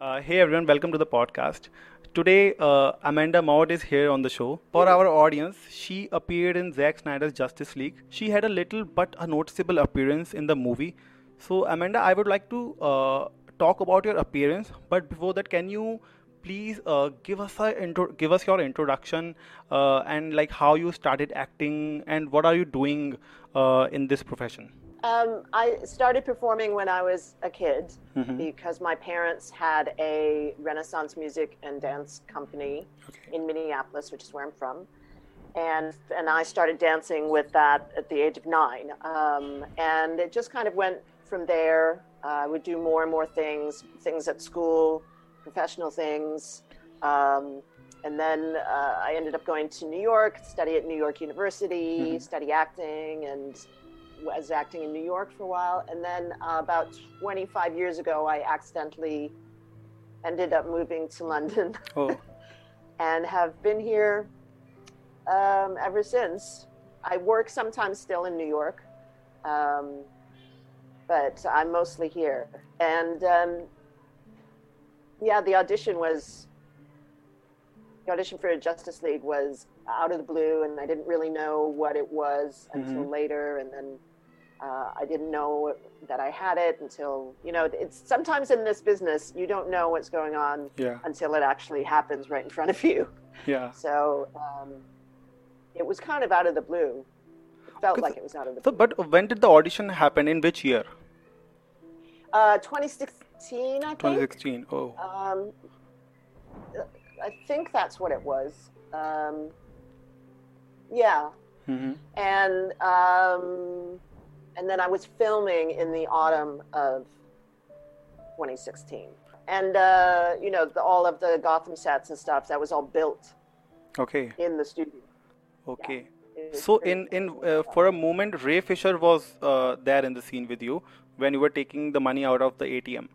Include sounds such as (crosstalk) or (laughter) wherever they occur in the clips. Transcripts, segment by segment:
Uh, hey everyone, welcome to the podcast. Today, uh, Amanda Maud is here on the show. For our audience, she appeared in Zack Snyder's Justice League. She had a little but a noticeable appearance in the movie. So, Amanda, I would like to uh, talk about your appearance, but before that, can you please uh, give us a intro- give us your introduction uh, and like how you started acting and what are you doing uh, in this profession? Um, I started performing when I was a kid because my parents had a Renaissance music and dance company in Minneapolis, which is where I'm from. And, and I started dancing with that at the age of nine. Um, and it just kind of went from there. Uh, I would do more and more things, things at school, professional things. Um, and then uh, I ended up going to New York, study at New York University, study acting, and was acting in New York for a while. And then uh, about 25 years ago, I accidentally ended up moving to London Oh, (laughs) and have been here um, ever since. I work sometimes still in New York, um, but I'm mostly here. And um, yeah, the audition was the audition for Justice League was out of the blue, and I didn't really know what it was until later, and then. Uh, I didn't know that I had it until you know. It's sometimes in this business you don't know what's going on yeah, until it actually happens right in front of you. yeah. So um, it was kind of out of the blue. It felt like it was out of the So, blue. but when did the audition happen? In which year? Uh, 2016, I think. 2016. Oh, Um, I think that's what it was. Um, yeah, hmm and um, and then I was filming in the autumn of 2016, and uh, you know the, all of the Gotham sets and stuff that was all built okay, in the studio. okay. Was So, in in uh, for a moment, Ray Fisher was uh, there in the scene with you when you were taking the money out of the ATM.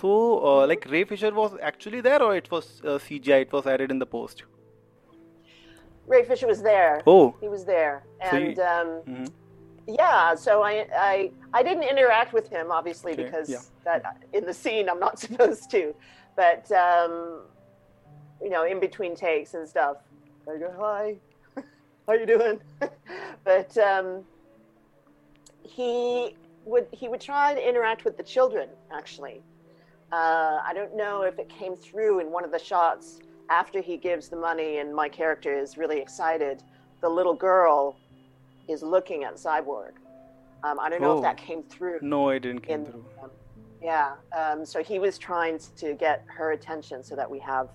So, uh, like Ray Fisher was actually there, or it was uh, CGI? It was added in the post. Ray Fisher was there. Oh, He was there, So you- and um, mhm. yeah. So I, I I didn't interact with him obviously Okay, because yeah. that in the scene I'm not (laughs) supposed to, but um, you know, in between takes and stuff, I go hi, (laughs) how you doing? (laughs) but um, he would he would try to interact with the children actually. Uh, I don't know if it came through in one of the shots after he gives the money and my character is really excited. The little girl is looking at Cyborg. Um, I don't know Oh. if that came through. no, it didn't came in, through. um, yeah, um, so he was trying to get her attention so that we have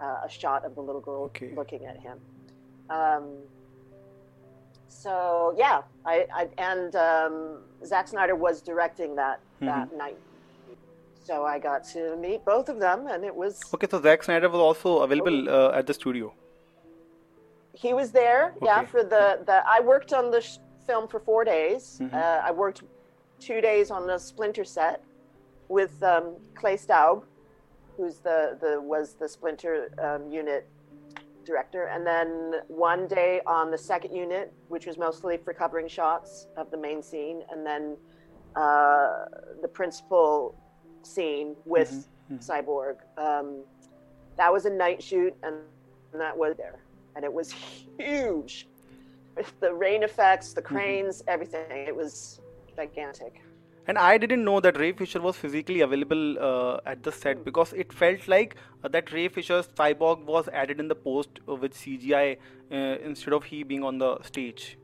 uh, a shot of the little girl Okay. looking at him. Um, so yeah, I, I and um, Zack Snyder was directing that that night, so I got to meet both of them, and it was Okay, so Zack Snyder was also available uh, at the studio. he was there. Yeah, for the the I worked on the sh- film for four days. Mhm. Uh, I worked two days on the Splinter set with um, Clay Staub, who's the the was the Splinter um, unit director, and then one day on the second unit, which was mostly for covering shots of the main scene, and then uh, the principal scene with Mhm, mhm. Cyborg. Um, that was a night shoot, and that was there, and it was huge. With the rain effects, the cranes, everything. It was gigantic. And I didn't know that Ray Fisher was physically available uh, at the set because it felt like uh, that Ray Fisher's cyborg was added in the post uh, with CGI uh, instead of he being on the stage.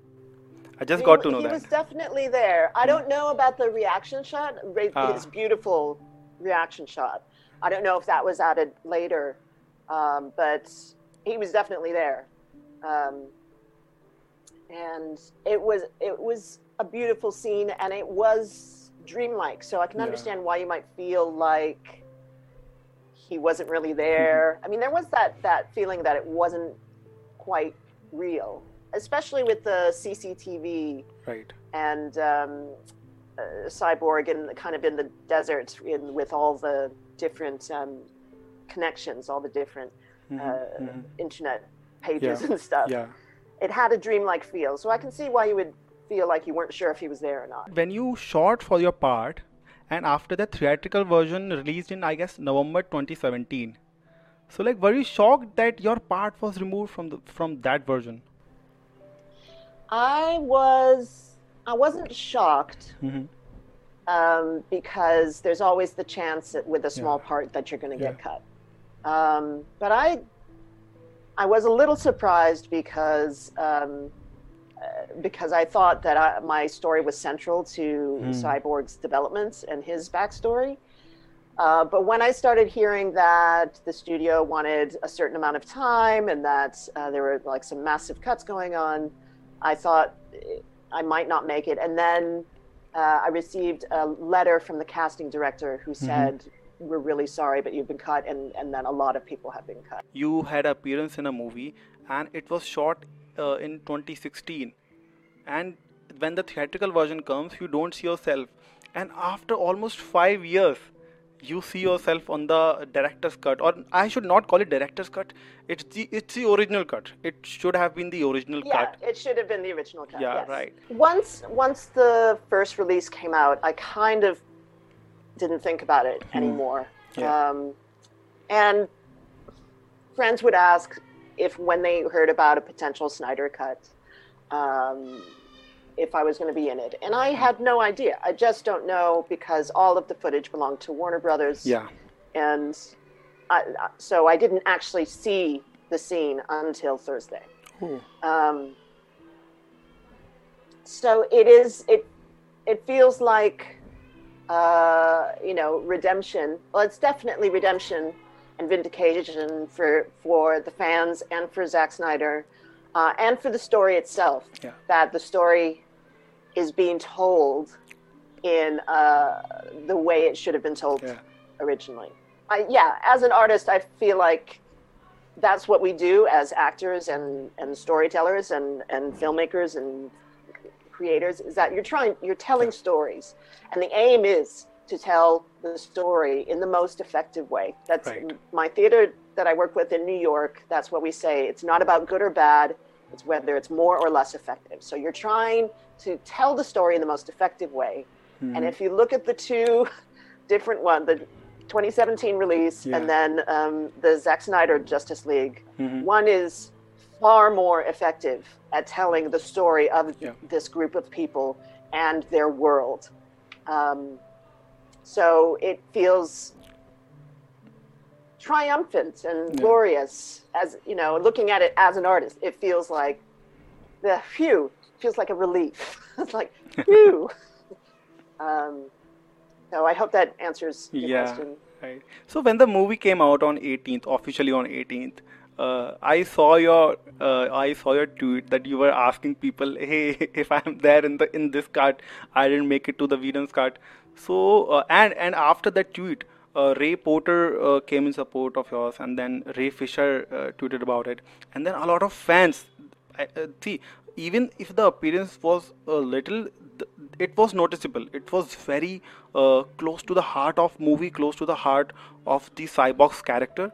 I just got to know he that. He was definitely there. I don't know about the reaction shot, Ah. his beautiful reaction shot. I don't know if that was added later, um, but he was definitely there. Um, and it was it was a beautiful scene, and it was dreamlike. So I can Yeah. understand why you might feel like he wasn't really there. I mean, there was that that feeling that it wasn't quite real, especially with the CCTV Right. and um, uh, cyborg and kind of in the desert in, with all the different um, connections, all the different Mhm, uh, mhm. internet pages Yeah, and stuff. Yeah. It had a dreamlike feel, so I can see why you would feel like you weren't sure if he was there or not. When you shot for your part, and after the theatrical version released in I guess November 2017. So like were you shocked that your part was removed from the from that version? I was I wasn't shocked Mm-hmm. um, because there's always the chance that with a small Yeah. part that you're going to get Yeah. cut. Um, but I I was a little surprised because um, uh, because I thought that I, my story was central to Hmm. Cyborg's developments and his backstory. Uh, but when I started hearing that the studio wanted a certain amount of time and that uh, there were like some massive cuts going on, I thought eh, I might not make it. And then uh, I received a letter from the casting director who said, "We're really sorry, but you've been cut," and and then a lot of people have been cut. You had an appearance in a movie, and it was shot uh, in 2016. And when the theatrical version comes, you don't see yourself. And after almost five years, you see yourself on the director's cut, or I should not call it director's cut. It's the it's the original cut. It should have been the original Yeah, cut. it should have been the original cut. Yeah, yes. right. Once once the first release came out, I kind of didn't think about it anymore. Hmm. Yeah. Um, and friends would ask if when they heard about a potential Snyder cut, um, if I was going to be in it, and I had no idea. I just don't know because all of the footage belonged to Warner Brothers Yeah. and I, so I didn't actually see the scene until Thursday. Um, so it is it it feels like uh, you know redemption. Well, it's definitely redemption and vindication for for the fans and for Zack Snyder uh, and for the story itself. Yeah. That the story is being told in uh, the way it should have been told Yeah. originally. I, yeah, as an artist, I feel like that's what we do as actors and, and storytellers and, and filmmakers and creators is that you're trying you're telling stories and the aim is to tell the story in the most effective way that's Right. my theater that i work with in new york that's what we say it's not about good or bad it's whether it's more or less effective so you're trying to tell the story in the most effective way and if you look at the two (laughs) different one the 2017 release Yeah. and then um, the Zack Snyder Justice League, Mhm. one is far more effective at telling the story of Yeah. this group of people and their world. Um, so it feels triumphant and Yeah. glorious as you know looking at it as an artist it feels like the phew feels like a relief (laughs) it's like (laughs) phew um, so i hope that answers your Yeah. question Right. So when the movie came out on 18th, officially on 18th, uh, I saw your uh, I saw your tweet that you were asking people, (laughs) hey, if I'm there in the in this cut, I didn't make it to the Whedon's cut. So uh, and and after that tweet, uh, Ray Porter uh, came in support of yours, and then Ray Fisher uh, tweeted about it, and then a lot of fans. I- Uh, see, even if the appearance was a little, th- it was noticeable. It was very uh, close to the heart of movie, close to the heart of the cyborg's character,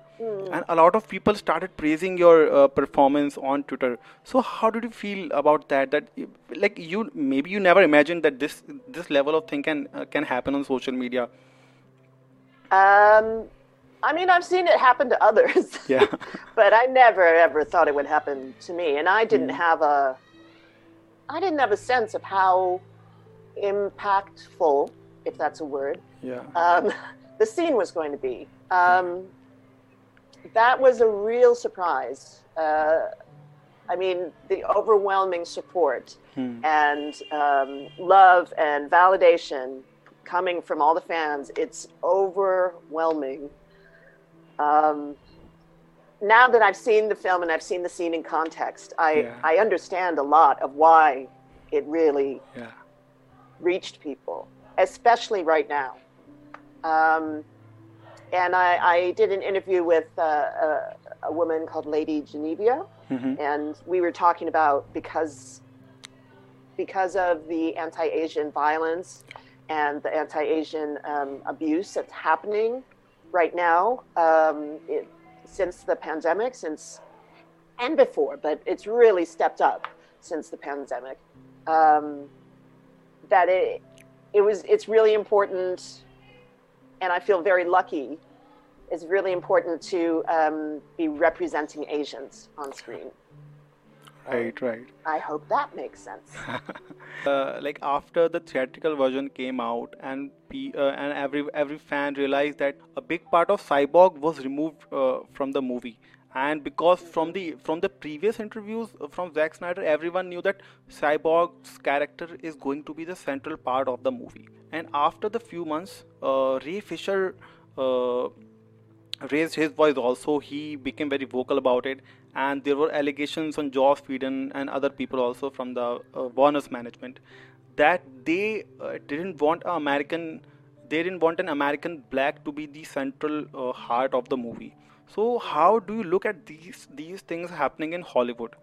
and a lot of people started praising your uh, performance on Twitter. So how did you feel about that? That like you maybe you never imagined that this this level of thing can uh, can happen on social media. Um, i mean i've seen it happen to others (laughs) Yeah. but i never ever thought it would happen to me and i didn't Mm. have a i didn't have a sense of how impactful if that's a word Yeah. um, (laughs) the scene was going to be. Um, that was a real surprise. Uh, I mean, the overwhelming support Hmm. and um, love and validation coming from all the fans, it's overwhelming. Um, now that I've seen the film and I've seen the scene in context, I, Yeah. I understand a lot of why it really Yeah. reached people, especially right now. Um, and I, I did an interview with uh, a, a woman called Lady Genevia, Mhm. and we were talking about because because of the anti-Asian violence and the anti-Asian um, abuse that's happening right now um, it, since the pandemic, since and before, but it's really stepped up since the pandemic. Um, that it it was it's really important, and I feel very lucky. It's really important to um, be representing Asians on screen. Right, right. I hope that makes sense. (laughs) uh, like after the theatrical version came out, and P, uh, and every every fan realized that a big part of Cyborg was removed uh, from the movie, and because from the from the previous interviews uh, from Zack Snyder, everyone knew that Cyborg's character is going to be the central part of the movie. And after the few months, uh, Ray Fisher uh, raised his voice also. He became very vocal about it, and there were allegations on Joss Whedon and other people also from the uh, Warner's management that they uh, didn't want an American, they didn't want an American black to be the central uh, heart of the movie. So how do you look at these these things happening in Hollywood,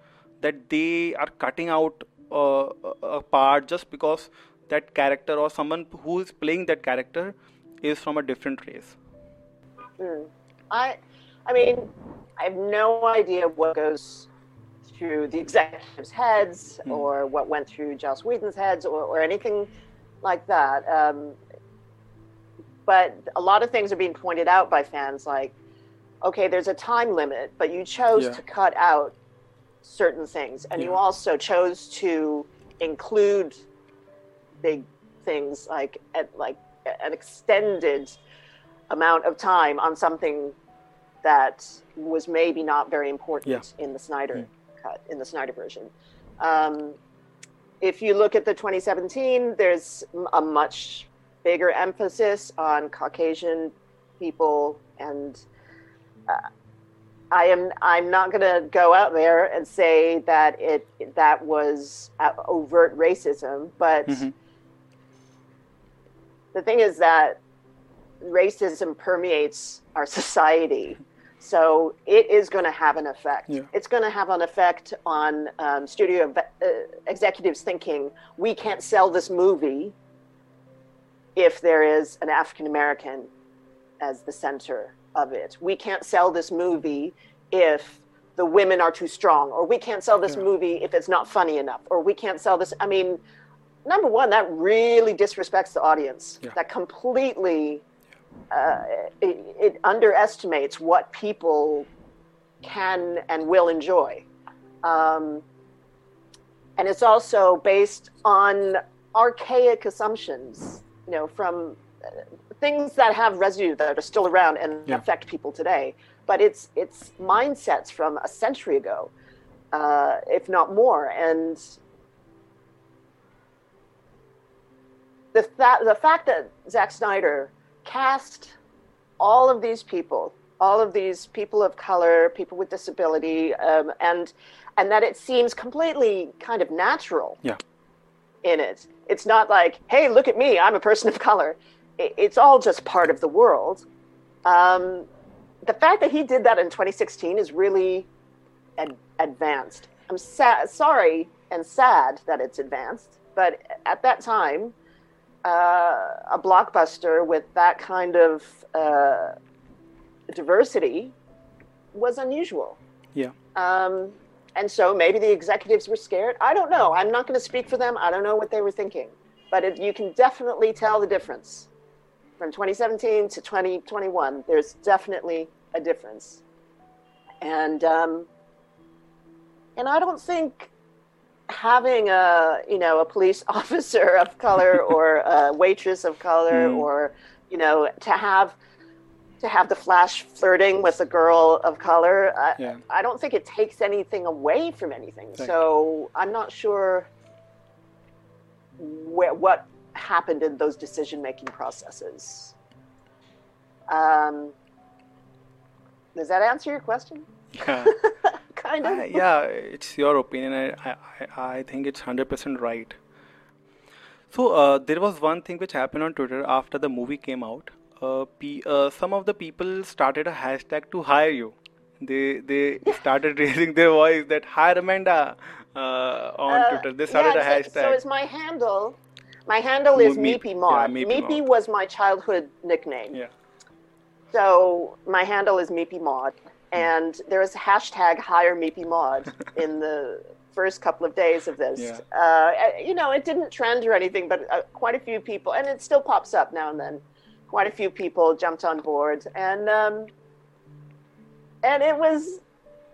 that they are cutting out uh, a part just because that character or someone who is playing that character is from a different race? Mm. I, I mean, I have no idea what goes through the executives' heads mm. or what went through Joss Whedon's heads or, or anything like that. Um, but a lot of things are being pointed out by fans like, okay, there's a time limit, but you chose yeah. to cut out certain things. And yeah. you also chose to include big things like, at, like an extended amount of time on something that was maybe not very important yeah. in the Snyder mm. cut, in the Snyder version. Um, if you look at the 2017, there's a much bigger emphasis on Caucasian people, and uh, I am I'm not going to go out there and say that it that was overt racism, but mm-hmm. the thing is that racism permeates our (laughs) society. So it is going to have an effect. Yeah. It's going to have an effect on um, studio uh, executives thinking we can't sell this movie if there is an African American as the center of it. We can't sell this movie if the women are too strong, or we can't sell this yeah. movie if it's not funny enough, or we can't sell this. I mean, number one, that really disrespects the audience. Yeah. That completely uh, it, it, underestimates what people can and will enjoy. Um, and it's also based on archaic assumptions, you know, from uh, things that have residue that are still around and yeah. affect people today. But it's it's mindsets from a century ago, uh, if not more. And the, fa- the fact that Zack Snyder cast all of these people, all of these people of color, people with disability, um, and and that it seems completely kind of natural. Yeah. In it, it's not like, hey, look at me, I'm a person of color. it's all just part of the world. Um, the fact that he did that in 2016 is really ad- advanced. I'm sa- sorry and sad that it's advanced, but at that time, uh, a blockbuster with that kind of uh, diversity was unusual. Yeah. Um, and so maybe the executives were scared. I don't know. I'm not going to speak for them. I don't know what they were thinking. But it, you can definitely tell the difference from 2017 to 2021. There's definitely a difference. And um, and I don't think having a you know a police (laughs) officer of color or a waitress of color mm. or you know to have to have the flash flirting with a girl of color I, yeah. I don't think it takes anything away from anything Thank so i'm not sure where, what happened in those decision making processes um, does that answer your question yeah. (laughs) (laughs) kind of. Uh, yeah, it's your opinion. I, I, I think it's 100% right. So uh, there was one thing which happened on Twitter after the movie came out. Uh, P, uh, some of the people started a hashtag to hire you. They they started (laughs) raising their voice that hire Amanda uh, on uh, Twitter. They started yeah, a hashtag. So, it's my handle. My handle is Me- Meepy Maud. Yeah, Meepy, was my childhood nickname. Yeah. So my handle is Meepy Maud and there was hashtag hire Meepy Maud (laughs) in the first couple of days of this. Yeah. Uh, you know, it didn't trend or anything, but uh, quite a few people, and it still pops up now and then. Quite a few people jumped on board, and um, and it was,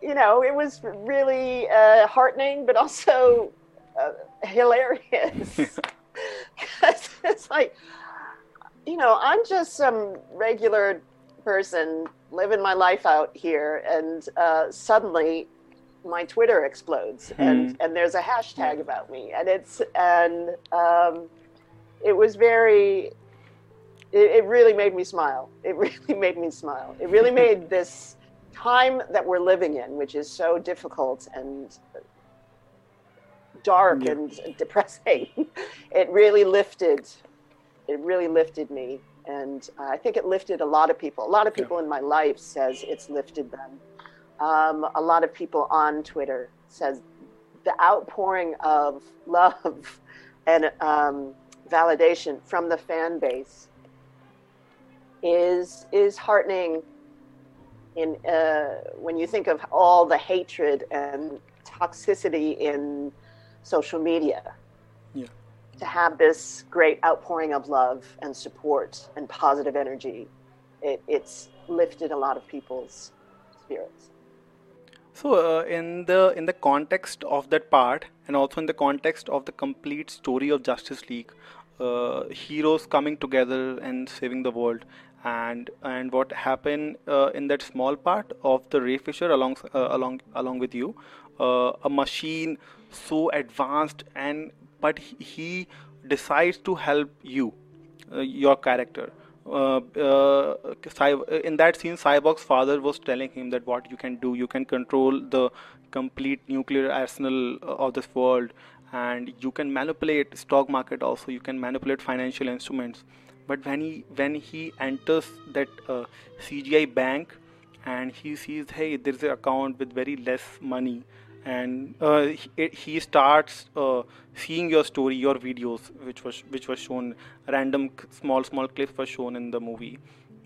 you know, it was really uh, heartening, but also uh, hilarious. (laughs) (laughs) It's like, you know, I'm just some regular person living my life out here, and uh, suddenly my Twitter explodes, and and there's a hashtag about me, and it's and um, it was very. It, it really made me smile. It (laughs) really made me smile. It really (laughs) made this time that we're living in, which is so difficult and dark Yeah. and depressing, (laughs) it really lifted. It really lifted me, and I think it lifted a lot of people. A lot of Yeah. people in my life says it's lifted them. Um, a lot of people on Twitter says the outpouring of (laughs) love and um, validation from the fan base is is heartening. In uh, when you think of all the hatred and toxicity in social media, Yeah. To have this great outpouring of love and support and positive energy, it, it's lifted a lot of people's spirits. So, uh, in the in the context of that part, and also in the context of the complete story of Justice League, uh, heroes coming together and saving the world, and and what happened uh, in that small part of the Ray Fisher along uh, along along with you, uh, a machine so advanced and but he, decides to help you, uh, your character uh, uh, in that scene, Cyborg's father was telling him that what you can do, you can control the complete nuclear arsenal uh, of this world, and you can manipulate stock market also. You can manipulate financial instruments. But when he when he enters that uh, CGI bank, and he sees, hey, there's an account with very less money, and uh, he, he starts uh, seeing your story, your videos, which was which was shown, random small small clips were shown in the movie,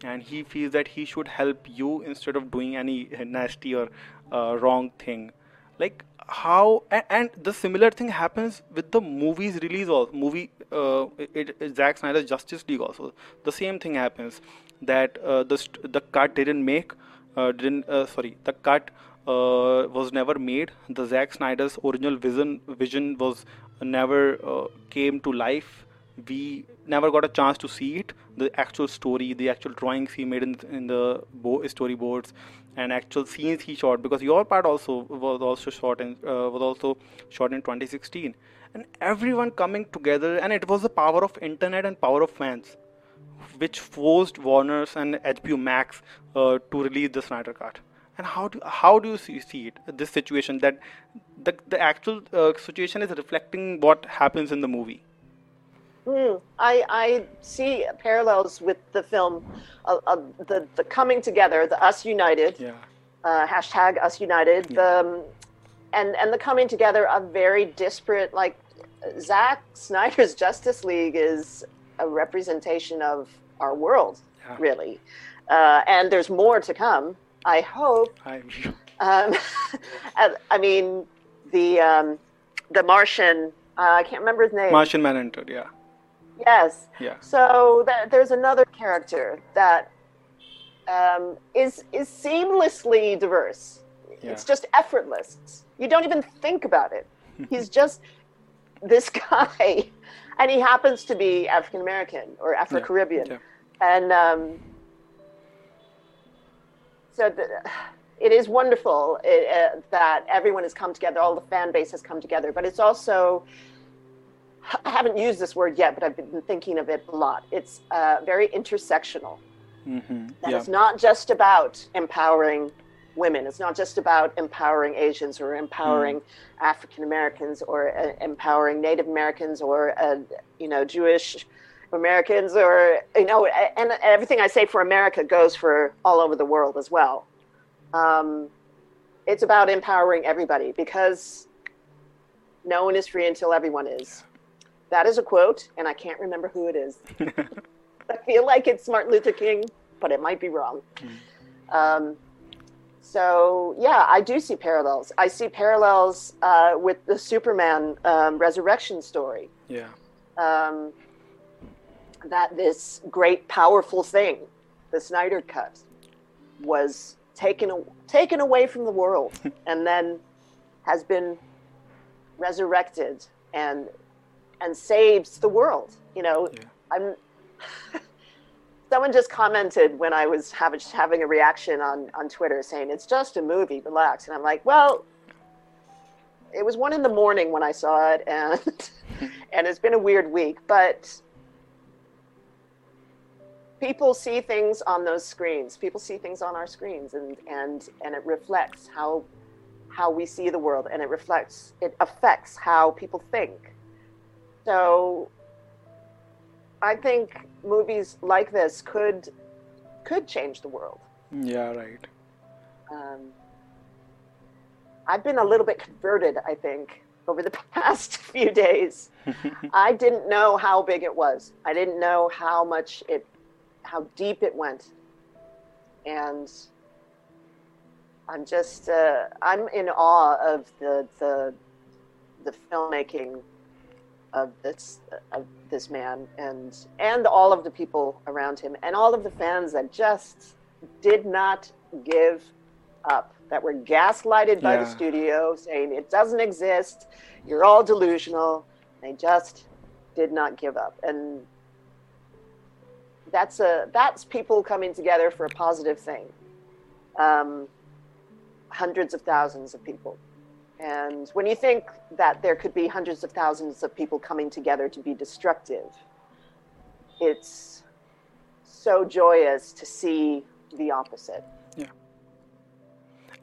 and he feels that he should help you instead of doing any nasty or uh, wrong thing. Like how and, and the similar thing happens with the movie's release also movie uh, it, it Zack Snyder's Justice League also the same thing happens that uh, the the cut didn't make uh, didn't uh, sorry the cut uh, was never made. The Zack Snyder's original vision vision was never uh, came to life. We never got a chance to see it. The actual story the actual drawings he made in, in the bo- storyboards and actual scenes he shot because your part also was also shot in uh, was also shot in 2016 and everyone coming together and it was the power of internet and power of fans which forced Warner's and HBO Max uh, to release the Snyder Cut. And how do how do you see, see it this situation that the the actual uh, situation is reflecting what happens in the movie? Mm, I, I see parallels with the film, uh, uh, the, the coming together, the Us United, Yeah. uh, hashtag Us United, the, um, and, and the coming together of very disparate, like Zack Snyder's (laughs) Justice League is a representation of our world, Yeah. really. Uh, and there's more to come, I hope. I, Um, (laughs) I mean, the, um, the Martian, uh, I can't remember his name. Martian Manhunter. Yeah. Yes. Yeah. So th- there's another character that um, is is seamlessly diverse. Yeah. It's just effortless. You don't even think about it. (laughs) He's just this guy, (laughs) and he happens to be African American or Afro Caribbean, Yeah. and um, so the, it is wonderful it, uh, that everyone has come together. All the fan base has come together, but it's also I haven't used this word yet, but I've been thinking of it a lot. It's uh, very intersectional. Mm-hmm. That Yeah. it's not just about empowering women. It's not just about empowering Asians or empowering African Americans or uh, empowering Native Americans or uh, you know Jewish Americans or you know and everything I say for America goes for all over the world as well. Um, it's about empowering everybody because no one is free until everyone is. That is a quote, and I can't remember who it is. (laughs) I feel like it's Martin Luther King, but it might be wrong. Um, so yeah, I do see parallels. I see parallels uh, with the Superman um, resurrection story. Yeah. Um, that this great, powerful thing, the Snyder Cut, was taken taken away from the world, (laughs) and then has been resurrected and and saves the world. You know, yeah. I'm. (laughs) someone just commented when I was having having a reaction on on Twitter saying it's just a movie, relax, and I'm like, well, it was one in the morning when I saw it, and (laughs) and it's been a weird week, but people see things on those screens. People see things on our screens, and and and it reflects how how we see the world, and it reflects it affects how people think. So I think movies like this could could change the world. Yeah, right. Um, I've been a little bit converted, I think, over the (laughs) past few days. (laughs) I didn't know how big it was. I didn't know how much it, how deep it went, and I'm just, uh, I'm in awe of the the the filmmaking of this of this man and and all of the people around him and all of the fans that just did not give up that were gaslighted by yeah. the studio saying it doesn't exist. You're all delusional. They just did not give up. And that's a that's people coming together for a positive thing um, hundreds of thousands of people and when you think that there could be hundreds of thousands of people coming together to be destructive, it's so joyous to see the opposite. Yeah.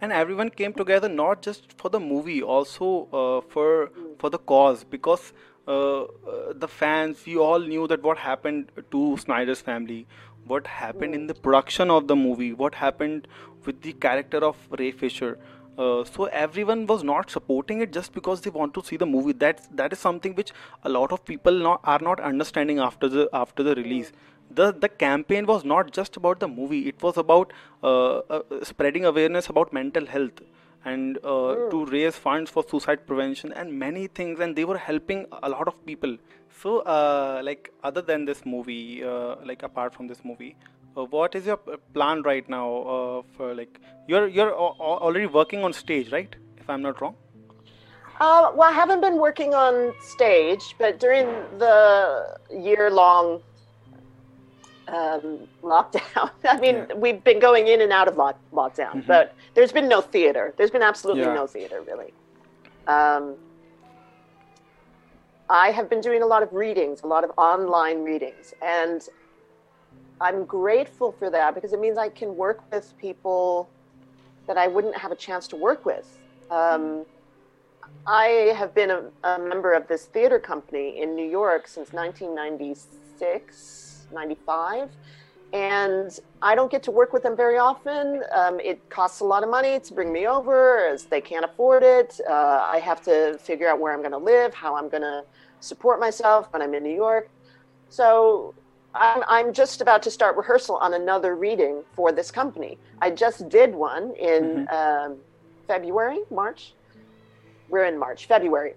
And everyone came together not just for the movie, also uh, for mm. for the cause, because the fans, we all knew that what happened to Snyder's family, what happened in the production of the movie, what happened with the character of Ray Fisher uh, so everyone was not supporting it just because they want to see the movie. That that is something which a lot of people not, are not understanding after the after the release. The the campaign was not just about the movie. It was about uh, uh, spreading awareness about mental health and uh, to raise funds for suicide prevention and many things. And they were helping a lot of people. So uh, like other than this movie, like apart from this movie, uh, what is your plan right now uh, for like you're you're already working on stage right if i'm not wrong uh, well i haven't been working on stage but during the year long um, lockdown (laughs) i mean yeah. we've been going in and out of lock- lockdown mm-hmm. but there's been no theater there's been absolutely yeah. no theater really um, i have been doing a lot of readings a lot of online readings and I'm grateful for that because it means I can work with people that I wouldn't have a chance to work with. Um, I have been a, a, member of this theater company in New York since 1996, 95, and I don't get to work with them very often. Um, it costs a lot of money to bring me over, as they can't afford it. Uh, I have to figure out where I'm going to live, how I'm going to support myself when I'm in New York. So I'm, I'm just about to start rehearsal on another reading for this company. I just did one in mm-hmm. um, February, March. We're in March, February.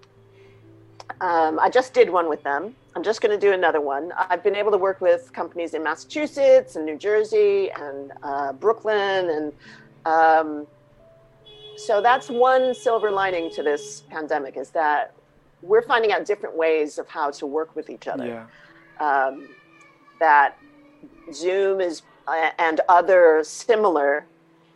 Um, I just did one with them. I'm just going to do another one. I've been able to work with companies in Massachusetts and New Jersey and uh, Brooklyn. And um, so that's one silver lining to this pandemic is that we're finding out different ways of how to work with each other. Yeah. Um, that Zoom is uh, and other similar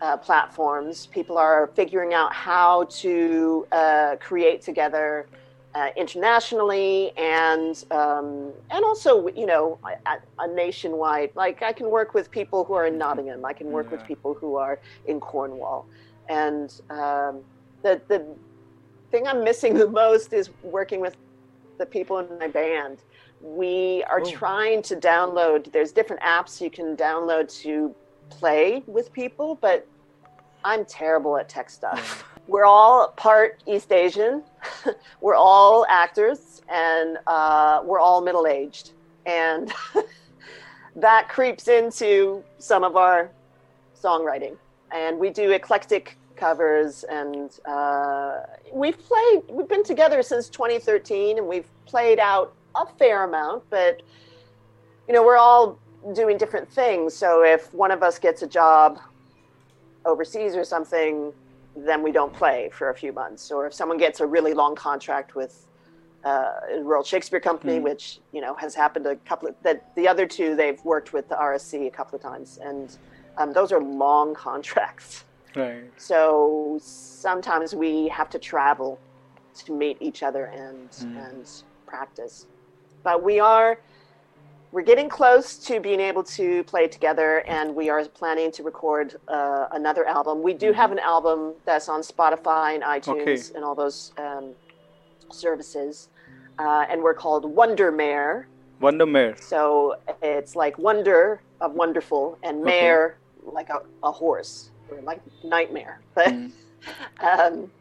uh, platforms, people are figuring out how to uh, create together uh, internationally and um, and also you know a, a, nationwide. Like I can work with people who are in Nottingham. I can work yeah. with people who are in Cornwall. And um, the the thing I'm missing (laughs) the most is working with the people in my band we are oh. trying to download there's different apps you can download to play with people but i'm terrible at tech stuff (laughs) (laughs) we're all part east asian (laughs) we're all actors and uh, we're all middle aged and (laughs) that creeps into some of our songwriting and we do eclectic covers, and uh, we've played. We've been together since 2013, and we've played out a fair amount, but you know, we're all doing different things. So if one of us gets a job overseas or something, then we don't play for a few months. Or if someone gets a really long contract with uh, Royal Shakespeare Company, mm. which you know has happened a couple of that the other two they've worked with the RSC a couple of times, and um, those are long (laughs) contracts. Right. So sometimes we have to travel to meet each other and mm. and practice, but we are we're getting close to being able to play together, and we are planning to record uh, another album. We do have mm-hmm. an album that's on Spotify and iTunes okay. and all those um, services, uh, and we're called Wondermare. Wondermare. So it's like wonder of wonderful, and mare okay. like a, a horse or like nightmare. But (laughs) mm. um,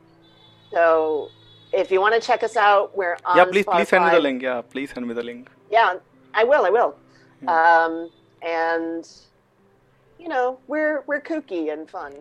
so if you want to check us out, we're on. Yeah, please, Spotify. please send me the link. Yeah, please send me the link. Yeah, I will. I will. Mm. Um, and you know, we're we're kooky and fun.